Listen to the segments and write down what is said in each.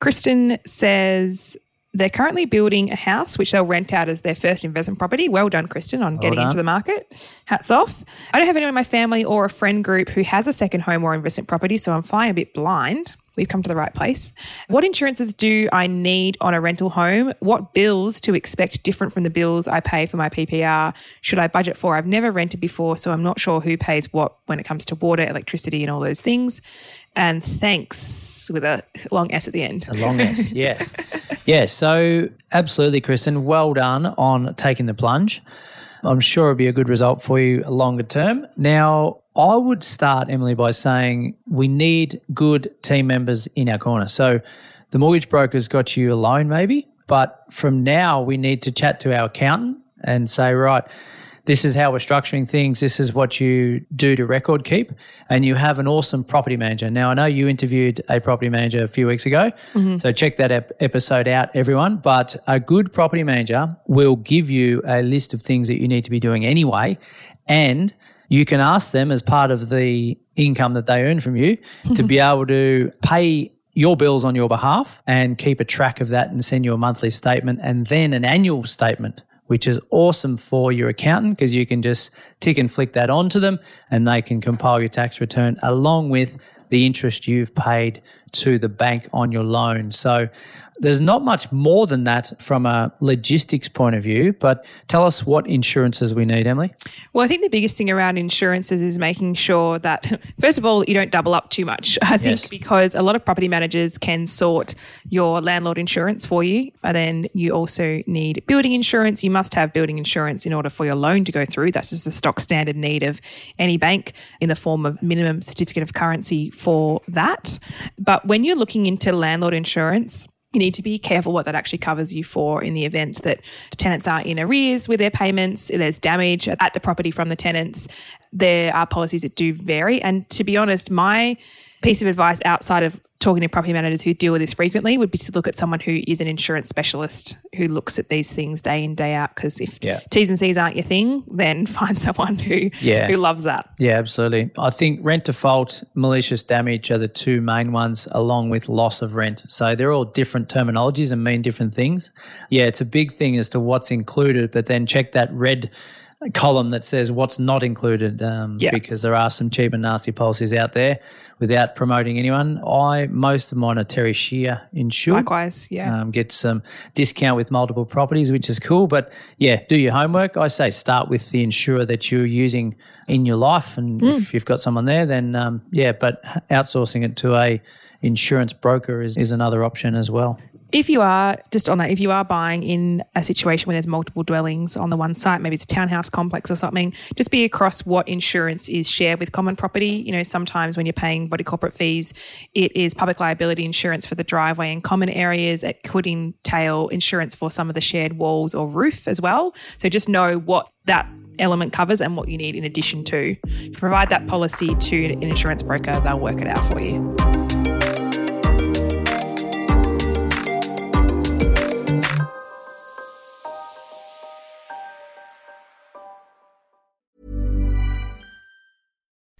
Kristen says they're currently building a house which they'll rent out as their first investment property. Well done, Kristen, on getting done. into the market. Hats off. I don't have anyone in my family or a friend group who has a second home or investment property, so I'm flying a bit blind. We've come to the right place. What insurances do I need on a rental home? What bills to expect different from the bills I pay for my PPR? Should I budget for? I've never rented before, so I'm not sure who pays what when it comes to water, electricity, and all those things. And thanks with a long S at the end. A long S, yes. Yeah, so absolutely, Kristen. Well done on taking the plunge. I'm sure it'll be a good result for you longer term. Now, I would start, Emily, by saying we need good team members in our corner. So the mortgage broker's got you a loan, maybe, but from now we need to chat to our accountant and say, right, this is how we're structuring things. This is what you do to record keep. And you have an awesome property manager. Now, I know you interviewed a property manager a few weeks ago. Mm-hmm. So check that ep- episode out, everyone. But a good property manager will give you a list of things that you need to be doing anyway. And you can ask them as part of the income that they earn from you to be able to pay your bills on your behalf and keep a track of that and send you a monthly statement and then an annual statement which is awesome for your accountant because you can just tick and flick that onto them and they can compile your tax return along with the interest you've paid to the bank on your loan. So there's not much more than that from a logistics point of view, but tell us what insurances we need, Emily. Well, I think the biggest thing around insurances is making sure that, first of all, you don't double up too much. I think Yes. because a lot of property managers can sort your landlord insurance for you, but then you also need building insurance. You must have building insurance in order for your loan to go through. That's just a stock standard need of any bank in the form of minimum certificate of currency for that. But when you're looking into landlord insurance, you need to be careful what that actually covers you for in the event that tenants are in arrears with their payments, there's damage at the property from the tenants. There are policies that do vary. And to be honest, my piece of advice outside of talking to property managers who deal with this frequently would be to look at someone who is an insurance specialist who looks at these things day in, day out. Because if Yeah. T's and C's aren't your thing, then find someone who, Yeah. who loves that. Yeah, absolutely. I think rent default, malicious damage are the two main ones, along with loss of rent. So they're all different terminologies and mean different things. Yeah, it's a big thing as to what's included, but then check that red column that says what's not included um, Yeah. because there are some cheap and nasty policies out there without promoting anyone. I most of mine are Terri Scheer insured. Likewise, yeah. Um, get some discount with multiple properties, which is cool. But yeah, do your homework. I say start with the insurer that you're using in your life, and if you've got someone there, then um, yeah. But outsourcing it to a insurance broker is, is another option as well. If you are just on that, if you are buying in a situation where there's multiple dwellings on the one site, maybe it's a townhouse complex or something, just be across what insurance is shared with common property. You know, sometimes when you're paying body corporate fees, it is public liability insurance for the driveway and common areas. It could entail insurance for some of the shared walls or roof as well. So just know what that element covers and what you need in addition to. If you provide that policy to an insurance broker, they'll work it out for you.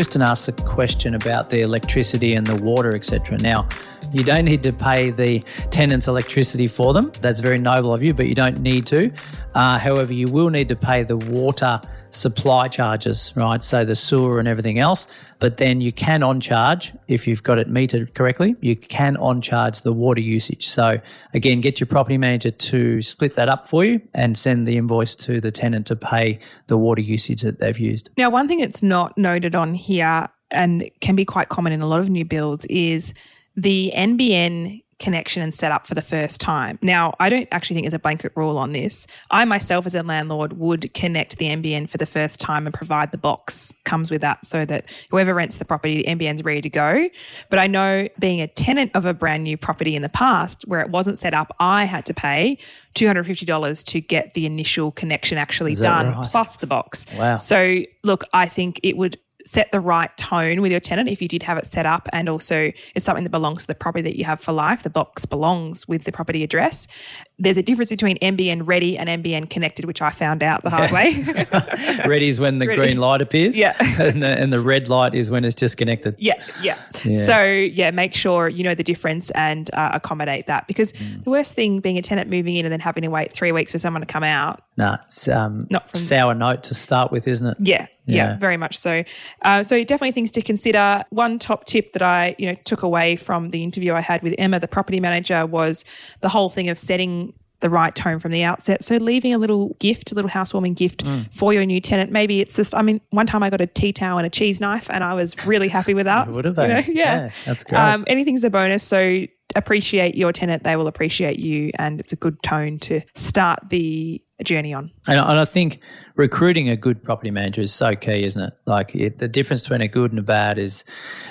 Kristen asked a question about the electricity and the water, etc. Now, you don't need to pay the tenants electricity for them. That's very noble of you, but you don't need to. Uh, however, you will need to pay the water supply charges, right? So the sewer and everything else. But then you can on charge, if you've got it metered correctly, you can on charge the water usage. So again, get your property manager to split that up for you and send the invoice to the tenant to pay the water usage that they've used. Now, one thing that's not noted on here and can be quite common in a lot of new builds is the NBN connection and setup for the first time. Now, I don't actually think there's a blanket rule on this. I myself, as a landlord, would connect the NBN for the first time and provide the box comes with that so that whoever rents the property, the NBN's ready to go. But I know being a tenant of a brand new property in the past where it wasn't set up, I had to pay $250 to get the initial connection actually done, right? plus the box. Wow. So, look, I think it would set the right tone with your tenant if you did have it set up and also it's something that belongs to the property that you have for life the box belongs with the property address there's a difference between NBN ready and NBN connected which i found out the hard way Ready is when the Ready. green light appears. Yeah. and, the, and the red light is when it's just connected. Yeah, yeah, So yeah, make sure you know the difference and uh, accommodate that because Mm. the worst thing being a tenant moving in and then having to wait three weeks for someone to come out. No, it's um, Not from- sour note to start with, isn't it? Yeah, yeah, Yeah. very much so. Uh, so definitely things to consider. One top tip that I you know took away from the interview I had with Emma, the property manager, was the whole thing of setting the right tone from the outset. So leaving a little gift, a little housewarming gift Mm. for your new tenant. Maybe it's just, I mean, one time I got a tea towel and a cheese knife and I was really happy with that. Would have You know, yeah. Yeah, that's great. Um, anything's a bonus. So appreciate your tenant. They will appreciate you. And it's a good tone to start the journey on. And, and I think recruiting a good property manager is so key, isn't it? Like it, the difference between a good and a bad is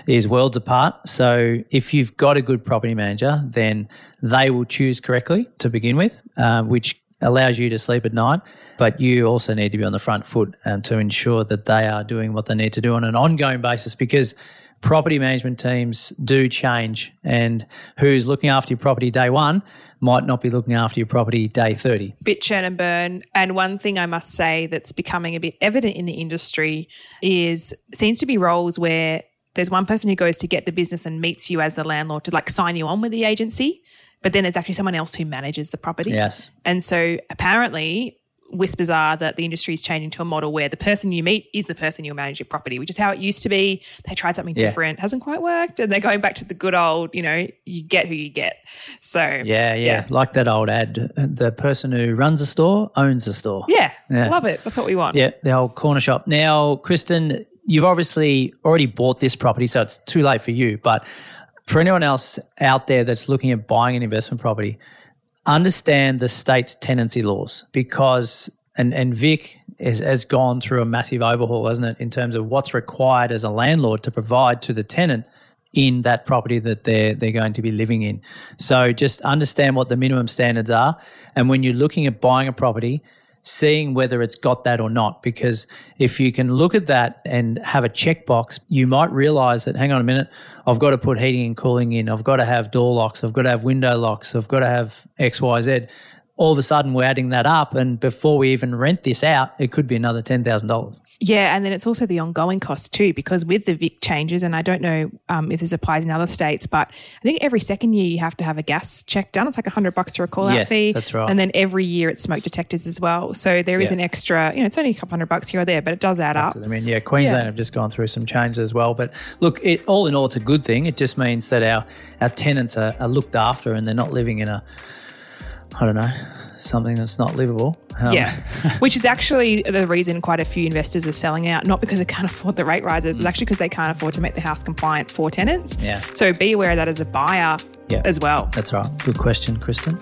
is worlds apart. So if you've got a good property manager, then they will choose correctly to begin with, uh, which allows you to sleep at night. But you also need to be on the front foot um, to ensure that they are doing what they need to do on an ongoing basis because property management teams do change and who's looking after your property day one might not be looking after your property day 30 bit churn and burn. And one thing I must say that's becoming a bit evident in the industry is seems to be roles where there's one person who goes to get the business and meets you as the landlord to like sign you on with the agency, but then there's actually someone else who manages the property. Yes. And so apparently whispers are that the industry is changing to a model where the person you meet is the person you'll manage your property, which is how it used to be. They tried something Yeah. different, hasn't quite worked, and they're going back to the good old, you know, you get who you get. So Yeah, yeah, Like that old ad. The person who runs a store owns a store. Yeah, Yeah. love it. That's what we want. Yeah, the old corner shop. Now, Kristen, you've obviously already bought this property, so it's too late for you. But for anyone else out there that's looking at buying an investment property, understand the state's tenancy laws because, and, and Vic has, has gone through a massive overhaul, hasn't it, in terms of what's required as a landlord to provide to the tenant in that property that they're they're going to be living in. So just understand what the minimum standards are, and when you're looking at buying a property, seeing whether it's got that or not. Because if you can look at that and have a checkbox, you might realize that hang on a minute, I've got to put heating and cooling in, I've got to have door locks, I've got to have window locks, I've got to have X Y Z. All of a sudden, we're adding that up, and before we even rent this out, it could be another ten thousand dollars. Yeah, and then it's also the ongoing costs too, because with the VIC changes, and I don't know um, if this applies in other states, but I think every second year you have to have a gas check done. It's like a hundred bucks for a call out Yes, fee. that's right. And then every year it's smoke detectors as well. So there is Yeah. an extra, you know, it's only a couple hundred bucks here or there, but it does add up. I mean, yeah, Queensland Yeah. have just gone through some changes as well. But look, it, all in all, it's a good thing. It just means that our, our tenants are, are looked after and they're not living in a, I don't know, something that's not livable. Um, Yeah, which is actually the reason quite a few investors are selling out, not because they can't afford the rate rises, it's actually because they can't afford to make the house compliant for tenants. Yeah. So be aware of that as a buyer Yeah. as well. That's right. Good question, Kristen.